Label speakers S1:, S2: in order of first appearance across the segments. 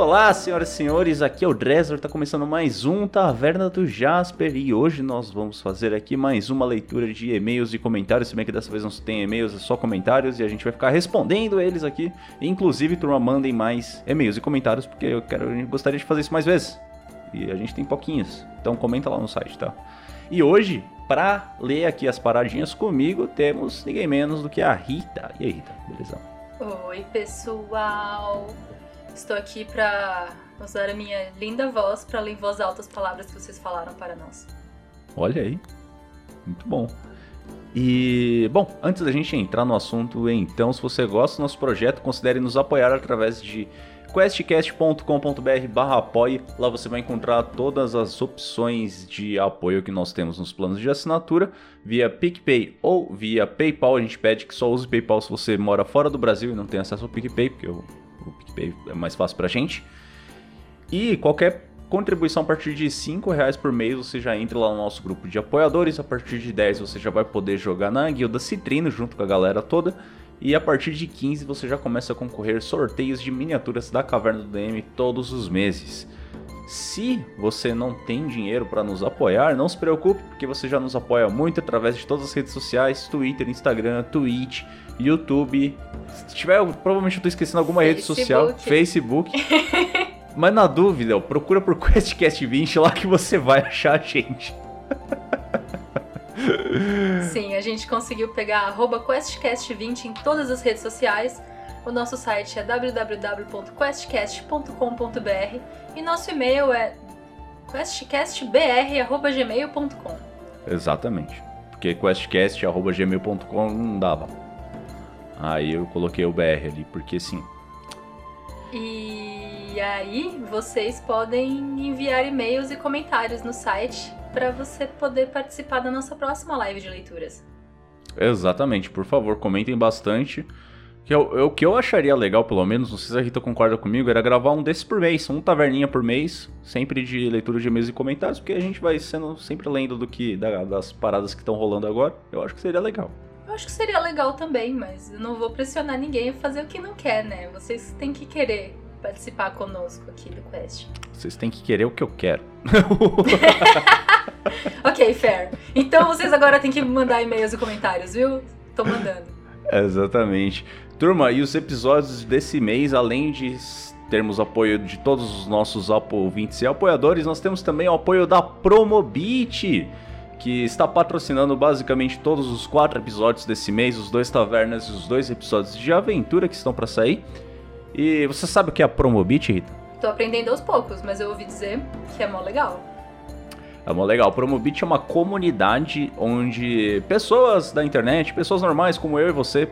S1: Olá, senhoras e senhores, aqui é o Dresler, tá começando mais um Taverna do Jasper e hoje nós vamos fazer aqui mais uma leitura de e-mails e comentários, se bem que dessa vez não tem e-mails, é só comentários e a gente vai ficar respondendo eles aqui. Inclusive, turma, mandem mais e-mails e comentários porque eu quero, eu gostaria de fazer isso mais vezes. E a gente tem pouquinhos, então comenta lá no site, tá? E hoje, pra ler aqui as paradinhas comigo, temos ninguém menos do que a Rita. E aí, Rita, beleza?
S2: Oi, pessoal. Estou aqui para usar a minha linda voz para ler em voz alta as palavras que vocês falaram para nós.
S1: Olha aí. Muito bom. E, bom, antes da gente entrar no assunto, então, se você gosta do nosso projeto, considere nos apoiar através de questcast.com.br barra apoie. Lá você vai encontrar todas as opções de apoio que nós temos nos planos de assinatura, via PicPay ou via PayPal. A gente pede que só use PayPal se você mora fora do Brasil e não tem acesso ao PicPay, porque eu o PicPay é mais fácil pra gente. E qualquer contribuição a partir de 5 reais por mês você já entra lá no nosso grupo de apoiadores. A partir de 10 você já vai poder jogar na Guilda Citrino junto com a galera toda. E a partir de 15 você já começa a concorrer sorteios de miniaturas da Caverna do DM todos os meses. Se você não tem dinheiro para nos apoiar, não se preocupe, porque você já nos apoia muito através de todas as redes sociais, Twitter, Instagram, Twitch, YouTube. Se tiver, provavelmente eu tô esquecendo alguma
S2: Facebook.
S1: rede social, Facebook. Mas na dúvida, procura por QuestCast 20 lá que você vai achar a gente.
S2: Sim, a gente conseguiu pegar QuestCast20 em todas as redes sociais. O nosso site é www.questcast.com.br e nosso e-mail é questcastbr.gmail.com.
S1: Exatamente. Porque questcast.gmail.com não dava. Aí eu coloquei o BR ali, porque sim.
S2: E aí vocês podem enviar e-mails e comentários no site para você poder participar da nossa próxima live de leituras.
S1: Exatamente, por favor, comentem bastante. Que eu, eu, o que eu acharia legal, pelo menos, não sei se a Rita concorda comigo, era gravar um desses por mês, um taverninha por mês, sempre de leitura de e-mails e comentários, porque a gente vai sendo sempre lendo do que da, das paradas que estão rolando agora. Eu acho que seria legal.
S2: Eu acho que seria legal também, mas eu não vou pressionar ninguém a fazer o que não quer, né? Vocês têm que querer participar conosco aqui do Quest.
S1: Vocês têm que querer o que eu quero.
S2: ok, fair. Então vocês agora têm que mandar e-mails e comentários, viu? Tô mandando.
S1: Exatamente. Turma, e os episódios desse mês, além de termos apoio de todos os nossos ouvintes e apoiadores, nós temos também o apoio da Promobit, que está patrocinando basicamente todos os quatro episódios desse mês, os dois tavernas e os dois episódios de aventura que estão para sair. E você sabe o que é a Promobit, Rita?
S2: Tô aprendendo aos poucos, mas eu ouvi dizer que é mó legal.
S1: É mó legal. Promobit é uma comunidade onde pessoas da internet, pessoas normais como eu e você,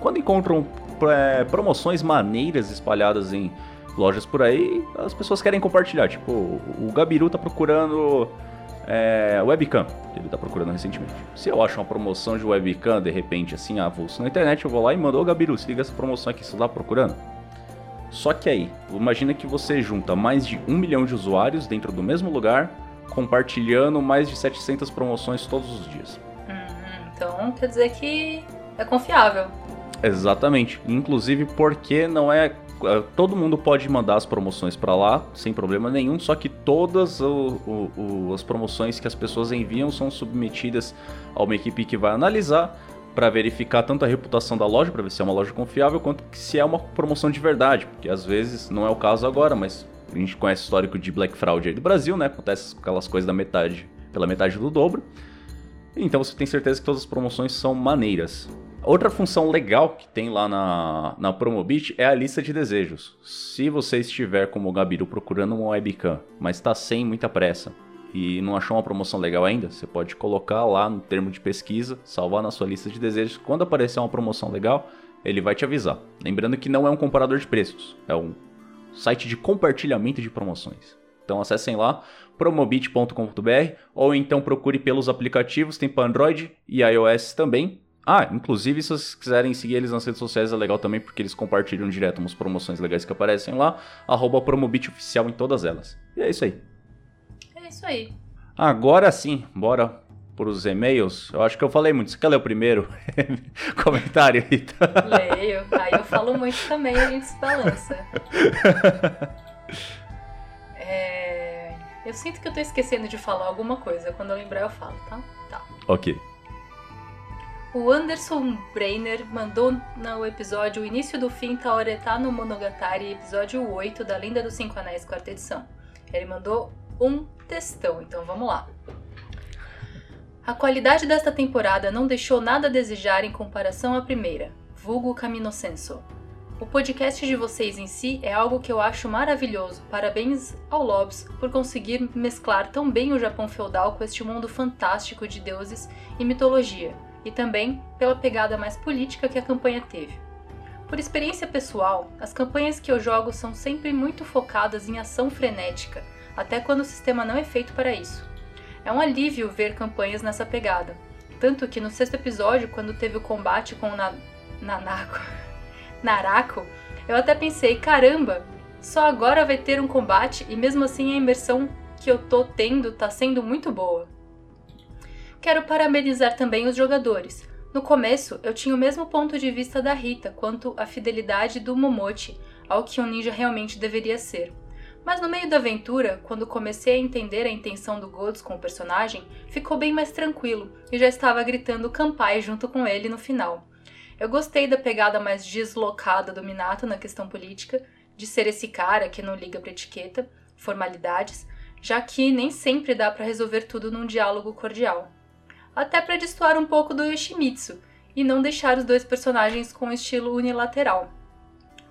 S1: quando encontram é, promoções maneiras espalhadas em lojas por aí, as pessoas querem compartilhar. Tipo, o Gabiru tá procurando é, webcam, ele tá procurando recentemente. Se eu acho uma promoção de webcam, de repente, assim, avulso na internet, eu vou lá e mando, ô Gabiru, se liga essa promoção aqui, você tá procurando? Só que aí, imagina que você junta mais de um milhão de usuários dentro do mesmo lugar, compartilhando mais de 700 promoções todos os dias.
S2: Uhum, então quer dizer que é confiável.
S1: Exatamente. Inclusive porque não é. Todo mundo pode mandar as promoções para lá sem problema nenhum, só que todas o, o, o, as promoções que as pessoas enviam são submetidas a uma equipe que vai analisar para verificar tanto a reputação da loja, para ver se é uma loja confiável, quanto se é uma promoção de verdade, porque às vezes não é o caso agora, mas a gente conhece o histórico de Black Fraud aí do Brasil, né? Acontece aquelas coisas da metade, pela metade do dobro. Então você tem certeza que todas as promoções são maneiras. Outra função legal que tem lá na, na Promobit é a lista de desejos. Se você estiver como o Gabiru procurando uma webcam, mas está sem muita pressa e não achou uma promoção legal ainda, você pode colocar lá no termo de pesquisa, salvar na sua lista de desejos. Quando aparecer uma promoção legal, ele vai te avisar. Lembrando que não é um comparador de preços, é um site de compartilhamento de promoções. Então acessem lá promobit.com.br ou então procure pelos aplicativos, tem para Android e iOS também. Ah, inclusive, se vocês quiserem seguir eles nas redes sociais, é legal também, porque eles compartilham direto umas promoções legais que aparecem lá. Arroba Promobit Oficial em todas elas. E é isso aí.
S2: É isso aí.
S1: Agora sim, bora pros e-mails. Eu acho que eu falei muito. Você quer ler o primeiro comentário, Rita?
S2: Leio. Aí eu falo muito também, a gente se balança. É... Eu sinto que eu tô esquecendo de falar alguma coisa. Quando eu lembrar, eu falo, tá? Tá.
S1: Ok.
S2: O Anderson Brainer mandou no episódio O Início do Fim Taoretá no Monogatari, episódio 8 da Lenda dos Cinco Anéis, quarta edição. Ele mandou um textão, então vamos lá. A qualidade desta temporada não deixou nada a desejar em comparação à primeira, vulgo Camino Senso. O podcast de vocês em si é algo que eu acho maravilhoso. Parabéns ao Lobs por conseguir mesclar tão bem o Japão feudal com este mundo fantástico de deuses e mitologia, e também pela pegada mais política que a campanha teve. Por experiência pessoal, as campanhas que eu jogo são sempre muito focadas em ação frenética, até quando o sistema não é feito para isso. É um alívio ver campanhas nessa pegada. Tanto que no sexto episódio, quando teve o combate com o Na Nanako, eu até pensei, caramba, só agora vai ter um combate e mesmo assim a imersão que eu tô tendo tá sendo muito boa. Quero parabenizar também os jogadores. No começo, eu tinha o mesmo ponto de vista da Rita quanto à fidelidade do Momochi ao que um ninja realmente deveria ser. Mas no meio da aventura, quando comecei a entender a intenção do Golds com o personagem, ficou bem mais tranquilo e já estava gritando Kampai junto com ele no final. Eu gostei da pegada mais deslocada do Minato na questão política, de ser esse cara que não liga pra etiqueta, formalidades, já que nem sempre dá para resolver tudo num diálogo cordial. Até para destoar um pouco do Yoshimitsu e não deixar os dois personagens com estilo unilateral.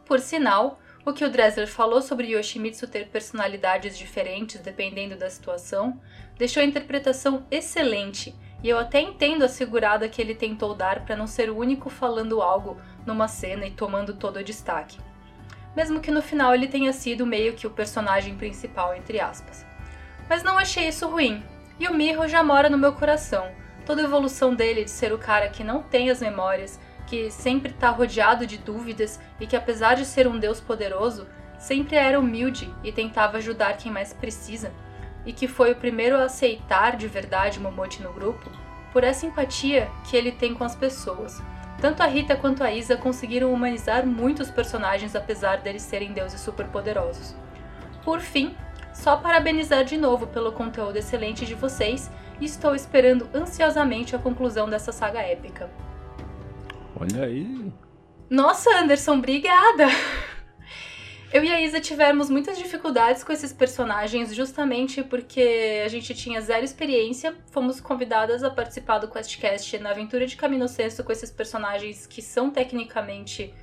S2: Por sinal, o que o Dressler falou sobre Yoshimitsu ter personalidades diferentes dependendo da situação deixou a interpretação excelente, e eu até entendo a segurada que ele tentou dar para não ser o único falando algo numa cena e tomando todo o destaque. Mesmo que no final ele tenha sido meio que o personagem principal, entre aspas. Mas não achei isso ruim, e o Mirro já mora no meu coração. Toda a evolução dele de ser o cara que não tem as memórias, que sempre está rodeado de dúvidas e que, apesar de ser um Deus poderoso, sempre era humilde e tentava ajudar quem mais precisa, e que foi o primeiro a aceitar de verdade Momote no grupo, por essa empatia que ele tem com as pessoas. Tanto a Rita quanto a Isa conseguiram humanizar muitos personagens apesar deles serem deuses superpoderosos. Por fim, só parabenizar de novo pelo conteúdo excelente de vocês e estou esperando ansiosamente a conclusão dessa saga épica.
S1: Olha aí.
S2: Nossa, Anderson, obrigada! Eu e a Isa tivemos muitas dificuldades com esses personagens justamente porque a gente tinha zero experiência. Fomos convidadas a participar do QuestCast na aventura de Camino Senso com esses personagens que são tecnicamente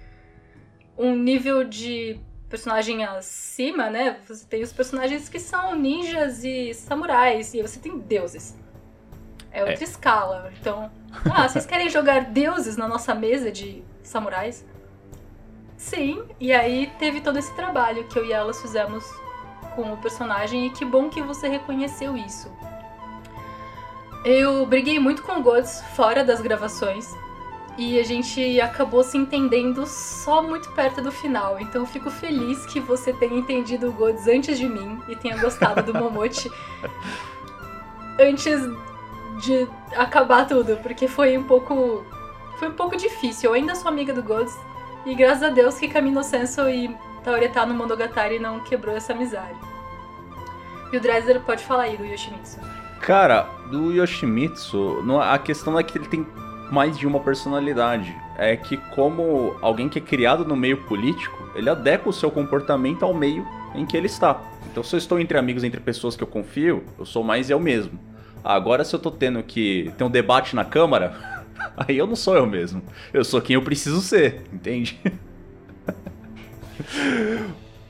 S2: um nível de personagem acima, né? Você tem os personagens que são ninjas e samurais e você tem deuses. É outra é. escala. Então, ah, vocês querem jogar deuses na nossa mesa de samurais? Sim, e aí teve todo esse trabalho que eu e elas fizemos com o personagem e que bom que você reconheceu isso. Eu briguei muito com o Gods fora das gravações e a gente acabou se entendendo só muito perto do final. Então eu fico feliz que você tenha entendido o Gods antes de mim e tenha gostado do Momote antes de acabar tudo, porque foi um pouco. Foi um pouco difícil. Eu ainda sou amiga do Gods, e graças a Deus que Camino Senso e Taoretá no Monogatari não quebrou essa amizade. E o Dresser pode falar aí do Yoshimitsu.
S1: Cara, do Yoshimitsu, a questão é que ele tem mais de uma personalidade. É que, como alguém que é criado no meio político, ele adequa o seu comportamento ao meio em que ele está. Então, se eu estou entre amigos, entre pessoas que eu confio, eu sou mais eu mesmo. Agora, se eu tô tendo que ter um debate na Câmara, aí eu não sou eu mesmo. Eu sou quem eu preciso ser, entende?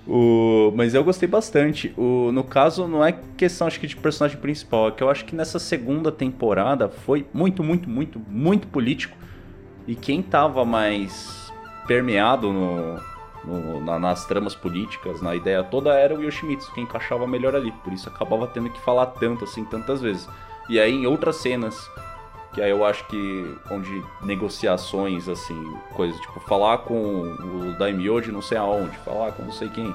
S1: O... Mas eu gostei bastante. O... No caso, não é questão acho que de personagem principal, é que eu acho que nessa segunda temporada foi muito, muito, muito, muito político. E quem tava mais permeado no, no, na, nas tramas políticas, na ideia toda, era o Yoshimitsu, que encaixava melhor ali. Por isso acabava tendo que falar tanto assim, tantas vezes. E aí em outras cenas, que aí eu acho que onde negociações, assim, coisas tipo falar com o Daimyo de não sei aonde, falar com não sei quem.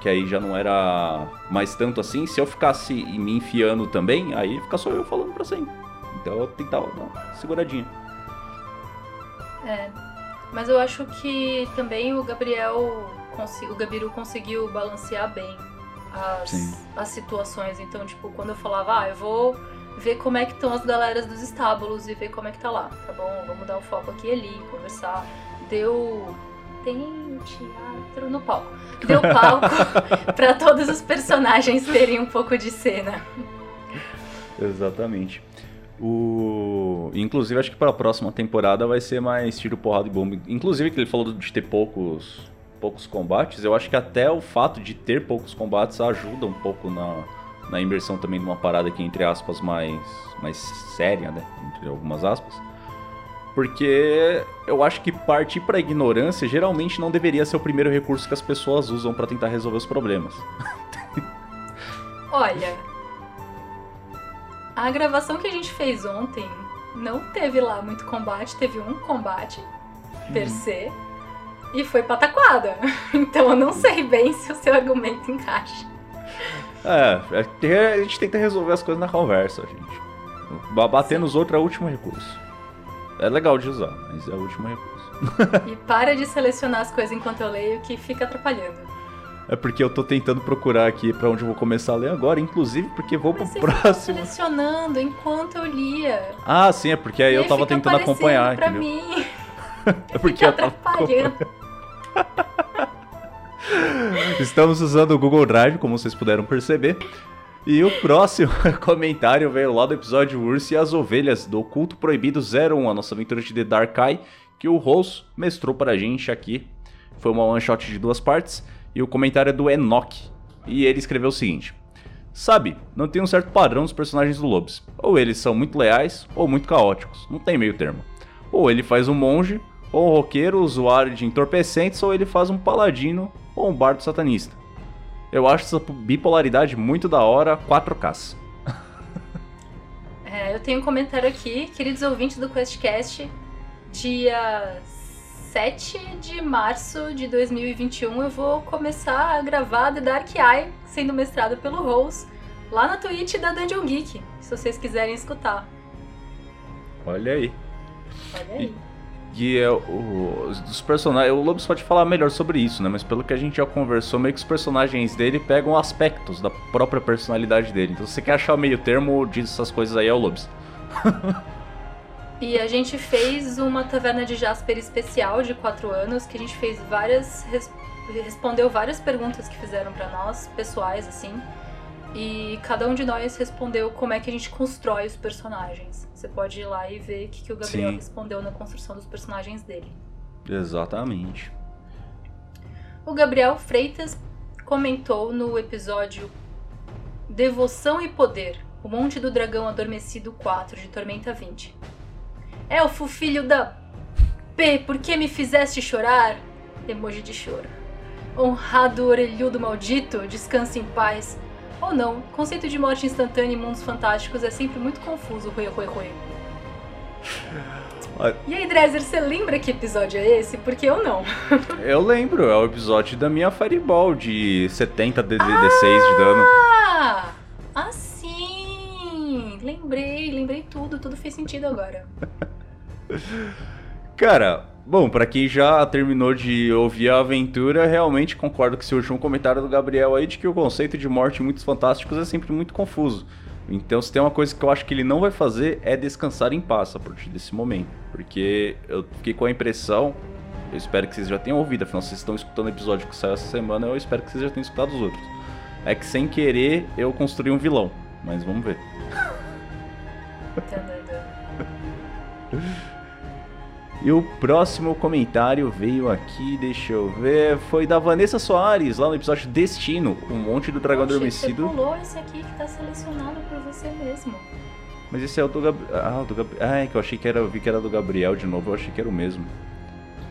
S1: Que aí já não era mais tanto assim. Se eu ficasse me enfiando também, aí fica só eu falando pra sempre. Então eu tentava dar uma seguradinha.
S2: É, mas eu acho que também o Gabriel o Gabiru conseguiu balancear bem as, as situações. Então, tipo, quando eu falava, ah, eu vou ver como é que estão as galeras dos estábulos e ver como é que tá lá. Tá bom, vamos dar o um foco aqui e ali, conversar. Deu. Tem teatro no palco. Deu palco para todos os personagens terem um pouco de cena.
S1: Exatamente. O... Inclusive, acho que para a próxima temporada vai ser mais tiro, porrada e bomba. Inclusive, que ele falou de ter poucos, poucos combates, eu acho que até o fato de ter poucos combates ajuda um pouco na, na imersão também de uma parada que, entre aspas, mais, mais séria, né? Entre algumas aspas. Porque eu acho que partir para ignorância geralmente não deveria ser o primeiro recurso que as pessoas usam para tentar resolver os problemas.
S2: Olha, a gravação que a gente fez ontem não teve lá muito combate, teve um combate per hum. se e foi pataquada. Então eu não sei bem se o seu argumento encaixa.
S1: É, é a gente tenta resolver as coisas na conversa, gente. Bater nos outros é o último recurso. É legal de usar, mas é o último recurso.
S2: E para de selecionar as coisas enquanto eu leio que fica atrapalhando.
S1: É porque eu tô tentando procurar aqui para onde eu vou começar a ler agora, inclusive porque vou Mas pro próximo.
S2: selecionando enquanto eu lia.
S1: Ah, sim, é porque aí e eu tava tentando acompanhar,
S2: pra
S1: entendeu?
S2: mim.
S1: é porque eu tava Estamos usando o Google Drive, como vocês puderam perceber. E o próximo comentário veio lá do episódio Urso e as Ovelhas, do Culto Proibido 01, a nossa aventura de The Dark Eye, que o Rose mestrou pra gente aqui. Foi uma one shot de duas partes. E o comentário é do Enoch. E ele escreveu o seguinte: Sabe, não tem um certo padrão dos personagens do Lobos. Ou eles são muito leais, ou muito caóticos. Não tem meio termo. Ou ele faz um monge, ou um roqueiro usuário de entorpecentes, ou ele faz um paladino, ou um bardo satanista. Eu acho essa bipolaridade muito da hora, 4Ks.
S2: é, eu tenho um comentário aqui, queridos ouvintes do QuestCast, dia 7 de março de 2021 eu vou começar a gravar The Dark Eye, sendo mestrado pelo Rose, lá na Twitch da Dungeon Geek, se vocês quiserem escutar.
S1: Olha aí.
S2: Olha aí.
S1: E, e é, o, os personagens. O Lobos pode falar melhor sobre isso, né? Mas pelo que a gente já conversou, meio que os personagens dele pegam aspectos da própria personalidade dele. Então se você quer achar o meio termo essas coisas aí, é o Lobos.
S2: E a gente fez uma taverna de Jasper especial de 4 anos, que a gente fez várias. Res, respondeu várias perguntas que fizeram para nós, pessoais, assim. E cada um de nós respondeu como é que a gente constrói os personagens. Você pode ir lá e ver o que, que o Gabriel Sim. respondeu na construção dos personagens dele.
S1: Exatamente.
S2: O Gabriel Freitas comentou no episódio Devoção e Poder, o Monte do Dragão Adormecido 4 de Tormenta 20. Elfo, filho da P, por que me fizeste chorar? Emoji de choro. Honrado orelhudo maldito, descanse em paz. Ou não, conceito de morte instantânea em mundos fantásticos é sempre muito confuso, rui, rui, rui. E aí, Dresser, você lembra que episódio é esse? Porque eu não.
S1: eu lembro, é o episódio da minha Fireball de 70 de, ah, 6 de dano.
S2: Ah! Assim! Lembrei, lembrei tudo, tudo fez sentido agora.
S1: Cara, bom, para quem já terminou de ouvir a aventura, realmente concordo com esse último comentário do Gabriel aí de que o conceito de morte em muitos fantásticos é sempre muito confuso. Então, se tem uma coisa que eu acho que ele não vai fazer é descansar em paz a partir desse momento, porque eu fiquei com a impressão, eu espero que vocês já tenham ouvido, afinal vocês estão escutando o episódio que saiu essa semana, eu espero que vocês já tenham escutado os outros. É que sem querer eu construí um vilão, mas vamos ver. E o próximo comentário veio aqui, deixa eu ver, foi da Vanessa Soares, lá no episódio Destino, o Monte do Dragão
S2: Oxe,
S1: Adormecido.
S2: Você pulou esse aqui que tá selecionado por você mesmo.
S1: Mas esse é o do Gabriel. Ah, do Gab... ah, é que eu achei que era, eu vi que era do Gabriel de novo, eu achei que era o mesmo.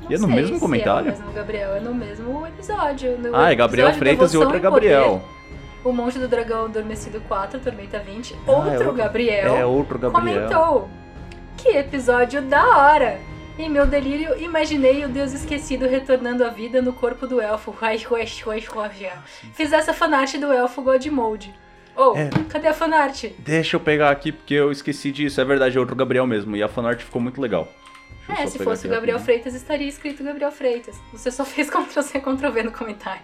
S2: Não
S1: e é no mesmo comentário?
S2: É o mesmo Gabriel, é no mesmo episódio. No
S1: ah, é Gabriel Freitas e outro é Gabriel.
S2: o Monte do Dragão Adormecido 4, Tormenta 20, ah, outro, é outro Gabriel.
S1: É outro Gabriel.
S2: Comentou. Que episódio da hora! Em meu delírio, imaginei o Deus esquecido retornando à vida no corpo do elfo. Fiz essa fanart do elfo Godmode. Oh, é. cadê a fanart?
S1: Deixa eu pegar aqui porque eu esqueci disso. É verdade, é outro Gabriel mesmo. E a fanart ficou muito legal.
S2: É, se fosse o Gabriel Freitas, estaria escrito Gabriel Freitas. Você só fez Ctrl-C, Ctrl-V no comentário.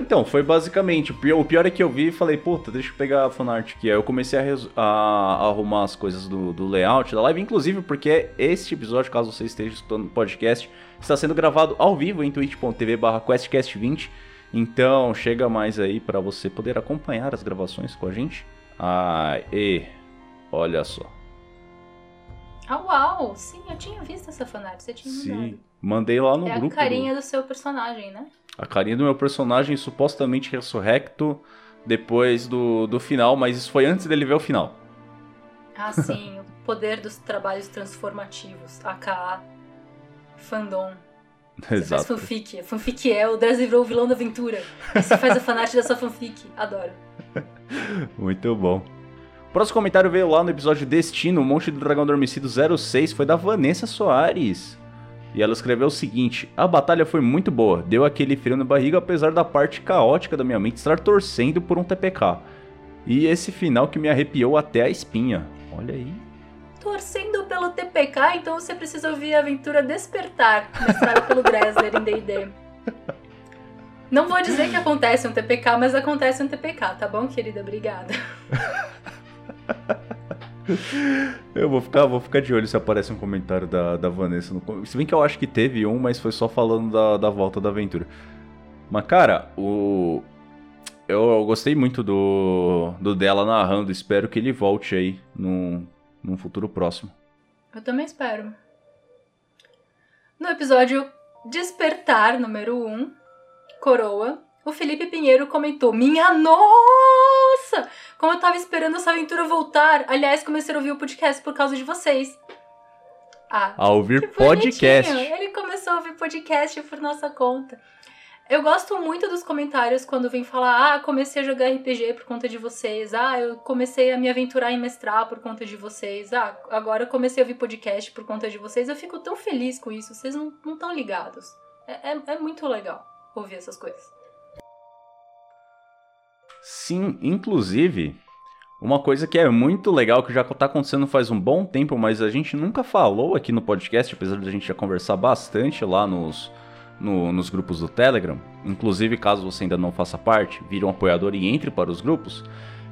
S1: Então, foi basicamente. O pior, é que eu vi e falei, puta, deixa eu pegar a fanart aqui. Aí eu comecei a, a, a arrumar as coisas do, do, layout da live, inclusive porque este episódio, caso você esteja escutando o podcast, está sendo gravado ao vivo em twitch.tv questcast20. Então, chega mais aí para você poder acompanhar as gravações com a gente. Ah, e olha só.
S2: Ah, uau! Sim, eu tinha visto essa fanart, você tinha
S1: mandado. Sim, mandei lá no
S2: é
S1: grupo.
S2: É a carinha do... do seu personagem, né?
S1: A carinha do meu personagem supostamente ressurrecto depois do, do final, mas isso foi antes dele ver o final.
S2: Ah, sim, o poder dos trabalhos transformativos, aka fandom. Você Exato. faz fanfic. A fanfic é o Dres virou o vilão da aventura. E você faz a fanart dessa fanfic. Adoro.
S1: Muito bom. O próximo comentário veio lá no episódio Destino, o Monte do Dragão Adormecido 06, foi da Vanessa Soares. E ela escreveu o seguinte: A batalha foi muito boa, deu aquele frio na barriga, apesar da parte caótica da minha mente estar torcendo por um TPK. E esse final que me arrepiou até a espinha. Olha aí.
S2: Torcendo pelo TPK, então você precisa ouvir a aventura Despertar, mestrado pelo Gressler em DD. Não vou dizer que acontece um TPK, mas acontece um TPK, tá bom, querida? Obrigada.
S1: Eu vou ficar, vou ficar de olho se aparece um comentário da, da Vanessa. No... Se bem que eu acho que teve um, mas foi só falando da, da volta da aventura. Mas, cara, o. Eu, eu gostei muito do, do dela narrando. Espero que ele volte aí num, num futuro próximo.
S2: Eu também espero. No episódio Despertar, número 1, um, Coroa, o Felipe Pinheiro comentou: Minha nossa! Como eu tava esperando essa aventura voltar. Aliás, comecei a ouvir o podcast por causa de vocês.
S1: Ah, a ouvir podcast.
S2: Ele começou a ouvir podcast por nossa conta. Eu gosto muito dos comentários quando vem falar: Ah, comecei a jogar RPG por conta de vocês. Ah, eu comecei a me aventurar em mestrar por conta de vocês. Ah, agora eu comecei a ouvir podcast por conta de vocês. Eu fico tão feliz com isso. Vocês não estão ligados. É, é, é muito legal ouvir essas coisas.
S1: Sim, inclusive, uma coisa que é muito legal, que já está acontecendo faz um bom tempo, mas a gente nunca falou aqui no podcast, apesar de a gente já conversar bastante lá nos, no, nos grupos do Telegram. Inclusive, caso você ainda não faça parte, vire um apoiador e entre para os grupos.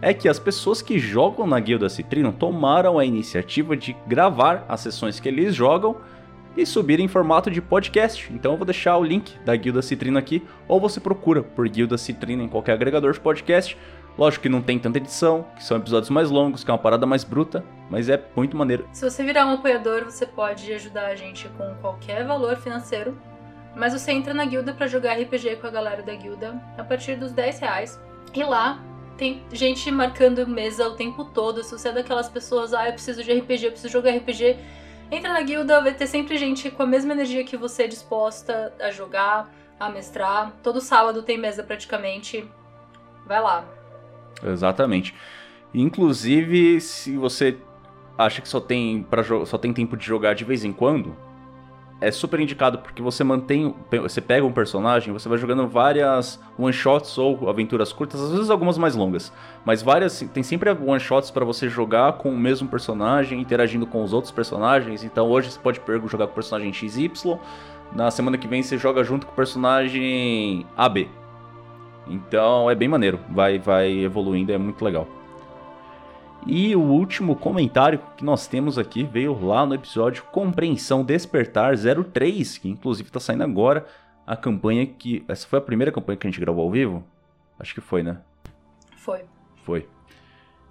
S1: É que as pessoas que jogam na Guilda Citrino tomaram a iniciativa de gravar as sessões que eles jogam e subir em formato de podcast. Então eu vou deixar o link da Guilda Citrina aqui, ou você procura por Guilda Citrina em qualquer agregador de podcast. Lógico que não tem tanta edição, que são episódios mais longos, que é uma parada mais bruta, mas é muito maneiro.
S2: Se você virar um apoiador, você pode ajudar a gente com qualquer valor financeiro. Mas você entra na guilda para jogar RPG com a galera da guilda a partir dos 10 reais. E lá tem gente marcando mesa o tempo todo. Se você é daquelas pessoas, ah, eu preciso de RPG, eu preciso jogar RPG, Entra na guilda, vai ter sempre gente com a mesma energia que você disposta a jogar, a mestrar. Todo sábado tem mesa praticamente. Vai lá.
S1: Exatamente. Inclusive, se você acha que só tem, pra, só tem tempo de jogar de vez em quando, é super indicado porque você mantém, você pega um personagem, você vai jogando várias one shots ou aventuras curtas, às vezes algumas mais longas, mas várias tem sempre one shots para você jogar com o mesmo personagem, interagindo com os outros personagens. Então hoje você pode jogar com o personagem XY, na semana que vem você joga junto com o personagem AB. Então é bem maneiro, vai vai evoluindo, é muito legal. E o último comentário que nós temos aqui veio lá no episódio Compreensão Despertar 03, que inclusive está saindo agora a campanha que. Essa foi a primeira campanha que a gente gravou ao vivo? Acho que foi, né?
S2: Foi.
S1: Foi.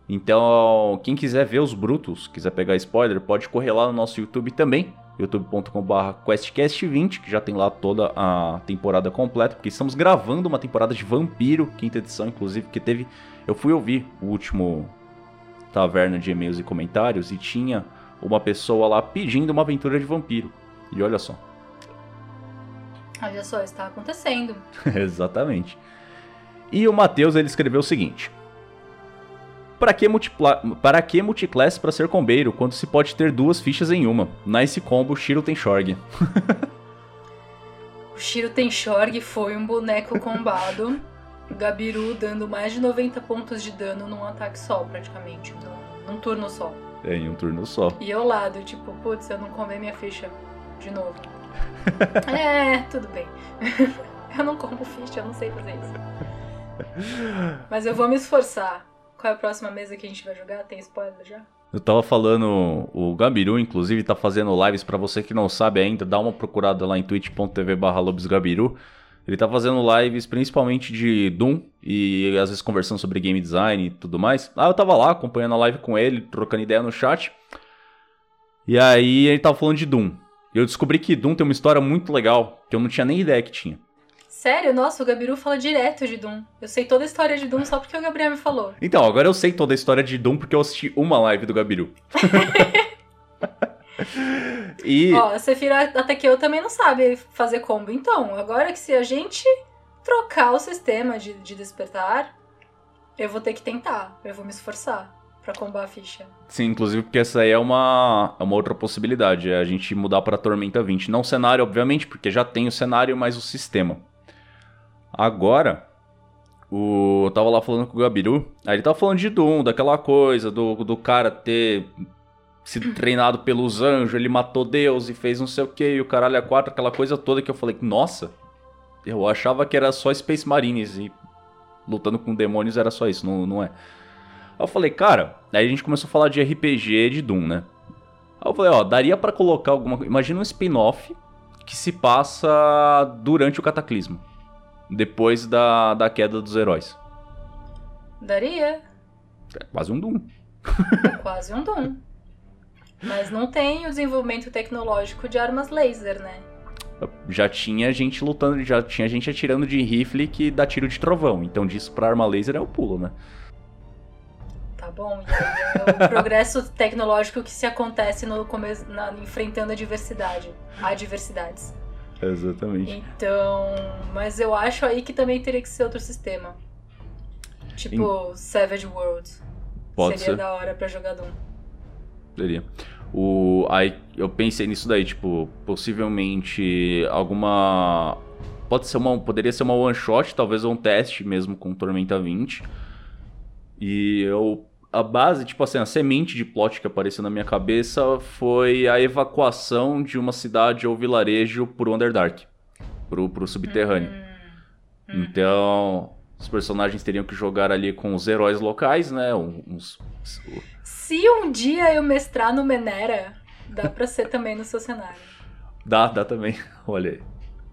S1: Então, quem quiser ver os brutos, quiser pegar spoiler, pode correr lá no nosso YouTube também, youtube.com.br questcast20, que já tem lá toda a temporada completa, porque estamos gravando uma temporada de Vampiro, quinta edição, inclusive, que teve. Eu fui ouvir o último taverna de e-mails e comentários e tinha uma pessoa lá pedindo uma aventura de vampiro. E olha só.
S2: Olha só, está acontecendo.
S1: Exatamente. E o Matheus ele escreveu o seguinte: para que, multipla... para que multiclass para ser combeiro quando se pode ter duas fichas em uma? Nice combo, Shiro tem Shorg.
S2: o Shiro tem Shorg foi um boneco combado Gabiru dando mais de 90 pontos de dano num ataque só, praticamente, num, num turno só.
S1: É, em um turno só.
S2: E eu lá, do tipo, putz, eu não comer minha ficha de novo. é, tudo bem. eu não como ficha, eu não sei fazer isso. Mas eu vou me esforçar. Qual é a próxima mesa que a gente vai jogar? Tem spoiler já?
S1: Eu tava falando, o Gabiru, inclusive, tá fazendo lives para você que não sabe ainda, dá uma procurada lá em twitch.tv barra. Ele tá fazendo lives principalmente de Doom e às vezes conversando sobre game design e tudo mais. Ah, eu tava lá acompanhando a live com ele, trocando ideia no chat. E aí ele tava falando de Doom. E eu descobri que Doom tem uma história muito legal, que eu não tinha nem ideia que tinha.
S2: Sério? Nossa, o Gabiru fala direto de Doom. Eu sei toda a história de Doom só porque o Gabriel me falou.
S1: Então, agora eu sei toda a história de Doom porque eu assisti uma live do Gabiru.
S2: e... Ó, a Sefira até que eu também não sabe fazer combo. Então, agora que se a gente trocar o sistema de, de despertar, eu vou ter que tentar. Eu vou me esforçar para combar a ficha.
S1: Sim, inclusive porque essa aí é uma, é uma outra possibilidade. É a gente mudar para Tormenta 20. Não o cenário, obviamente, porque já tem o cenário, mas o sistema. Agora, o, eu tava lá falando com o Gabiru, aí ele tava falando de Doom, daquela coisa, do, do cara ter sido treinado pelos anjos, ele matou Deus e fez não sei o que, e o caralho é quatro, aquela coisa toda que eu falei, nossa, eu achava que era só Space Marines e lutando com demônios era só isso, não, não é. Aí eu falei, cara, aí a gente começou a falar de RPG de Doom, né? Aí eu falei, ó, daria para colocar alguma Imagina um spin-off que se passa durante o cataclismo depois da, da queda dos heróis.
S2: Daria.
S1: É quase um Doom.
S2: É quase um Doom. Mas não tem o desenvolvimento tecnológico de armas laser, né?
S1: Já tinha gente lutando, já tinha gente atirando de rifle que dá tiro de trovão. Então disso pra arma laser é o pulo, né?
S2: Tá bom. E é o progresso tecnológico que se acontece no começo, na, enfrentando a diversidade. Adversidades.
S1: Exatamente.
S2: Então, mas eu acho aí que também teria que ser outro sistema. Tipo, em... Savage World.
S1: Pode
S2: Seria
S1: ser.
S2: da hora pra jogar Doom.
S1: O, aí eu pensei nisso daí, tipo, possivelmente alguma. Pode ser uma. Poderia ser uma one shot, talvez um teste mesmo com Tormenta 20. E eu a base, tipo assim, a semente de plot que apareceu na minha cabeça foi a evacuação de uma cidade ou vilarejo pro Underdark, pro, pro subterrâneo. Hum. Então, os personagens teriam que jogar ali com os heróis locais, né? Uns.
S2: Se um dia eu mestrar no Menera, dá pra ser também no seu cenário.
S1: Dá, dá também. Olha aí.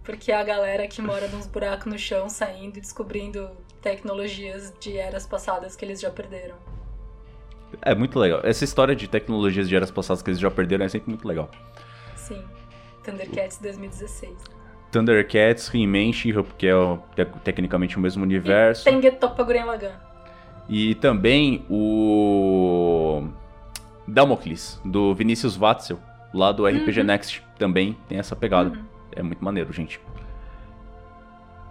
S2: Porque a galera que mora nos buracos no chão, saindo e descobrindo tecnologias de eras passadas que eles já perderam.
S1: É muito legal. Essa história de tecnologias de eras passadas que eles já perderam é sempre muito legal.
S2: Sim. Thundercats 2016.
S1: Thundercats, He-Man, She-Hulk, que é o, te tecnicamente o mesmo universo.
S2: E Tengetoppa Gurren Lagann.
S1: E também o Damocles, do Vinícius Watzel, lá do RPG uhum. Next, também tem essa pegada. Uhum. É muito maneiro, gente.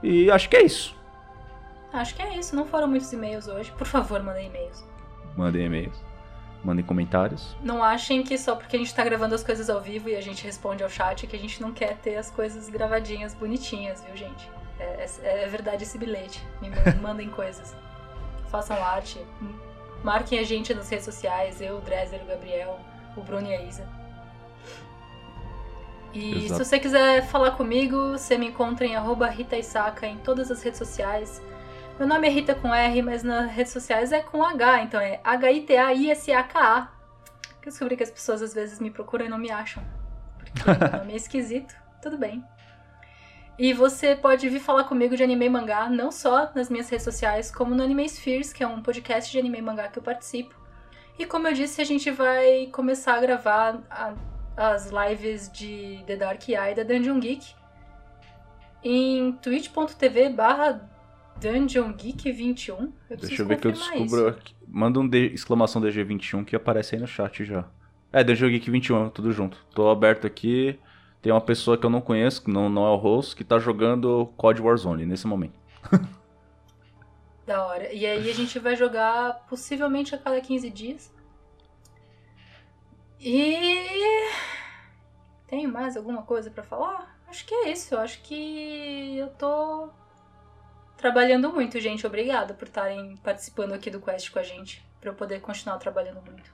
S1: E acho que é isso.
S2: Acho que é isso. Não foram muitos e-mails hoje. Por favor, mandem e-mails
S1: mandem e-mails, mandem comentários.
S2: Não achem que só porque a gente tá gravando as coisas ao vivo e a gente responde ao chat que a gente não quer ter as coisas gravadinhas, bonitinhas, viu, gente? É, é, é verdade esse bilhete. Me mandem coisas. Façam arte. Marquem a gente nas redes sociais, eu, o Dresser, o Gabriel, o Bruno e a Isa. E Exato. se você quiser falar comigo, você me encontra em arroba Rita Isaka em todas as redes sociais. Meu nome é Rita com R, mas nas redes sociais é com H, então é H-I-T-A-I-S-A-K-A. Eu descobri que as pessoas às vezes me procuram e não me acham. Porque meu nome é esquisito, tudo bem. E você pode vir falar comigo de anime e mangá, não só nas minhas redes sociais, como no Anime Spheres, que é um podcast de anime e mangá que eu participo. E como eu disse, a gente vai começar a gravar a, as lives de The Dark Eye da Dungeon Geek em twitch.tv barra Dungeon Geek 21?
S1: Eu Deixa eu ver que eu descubro aqui. Manda um de... exclamação DG21 que aparece aí no chat já. É, Dungeon Geek 21, tudo junto. Tô aberto aqui. Tem uma pessoa que eu não conheço, que não, não é o host, que tá jogando COD Warzone nesse momento.
S2: da hora. E aí a gente vai jogar possivelmente a cada 15 dias. E. Tem mais alguma coisa para falar? Acho que é isso. Eu acho que eu tô trabalhando muito, gente. Obrigada por estarem participando aqui do Quest com a gente, para eu poder continuar trabalhando muito.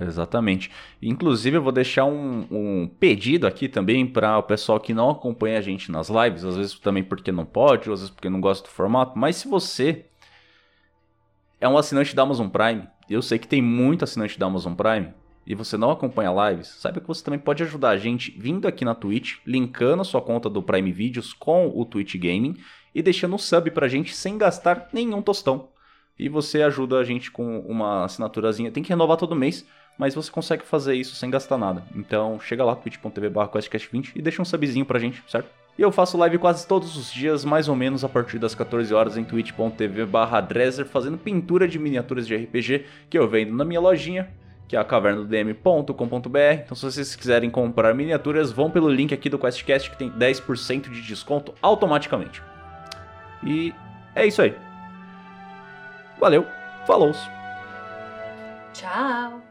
S1: Exatamente. Inclusive, eu vou deixar um, um pedido aqui também para o pessoal que não acompanha a gente nas lives, às vezes também porque não pode, às vezes porque não gosta do formato, mas se você é um assinante da Amazon Prime, eu sei que tem muito assinante da Amazon Prime, e você não acompanha lives, saiba que você também pode ajudar a gente vindo aqui na Twitch, linkando a sua conta do Prime Videos com o Twitch Gaming e deixando um sub pra gente sem gastar nenhum tostão. E você ajuda a gente com uma assinaturazinha. Tem que renovar todo mês, mas você consegue fazer isso sem gastar nada. Então chega lá, twitch.tv questcast20 e deixa um subzinho pra gente, certo? E eu faço live quase todos os dias, mais ou menos a partir das 14 horas em twitch.tv Dresser, fazendo pintura de miniaturas de RPG que eu vendo na minha lojinha que é a cavernadm.com.br. Então, se vocês quiserem comprar miniaturas, vão pelo link aqui do QuestCast que tem 10% de desconto automaticamente. E é isso aí. Valeu, falou!
S2: Tchau!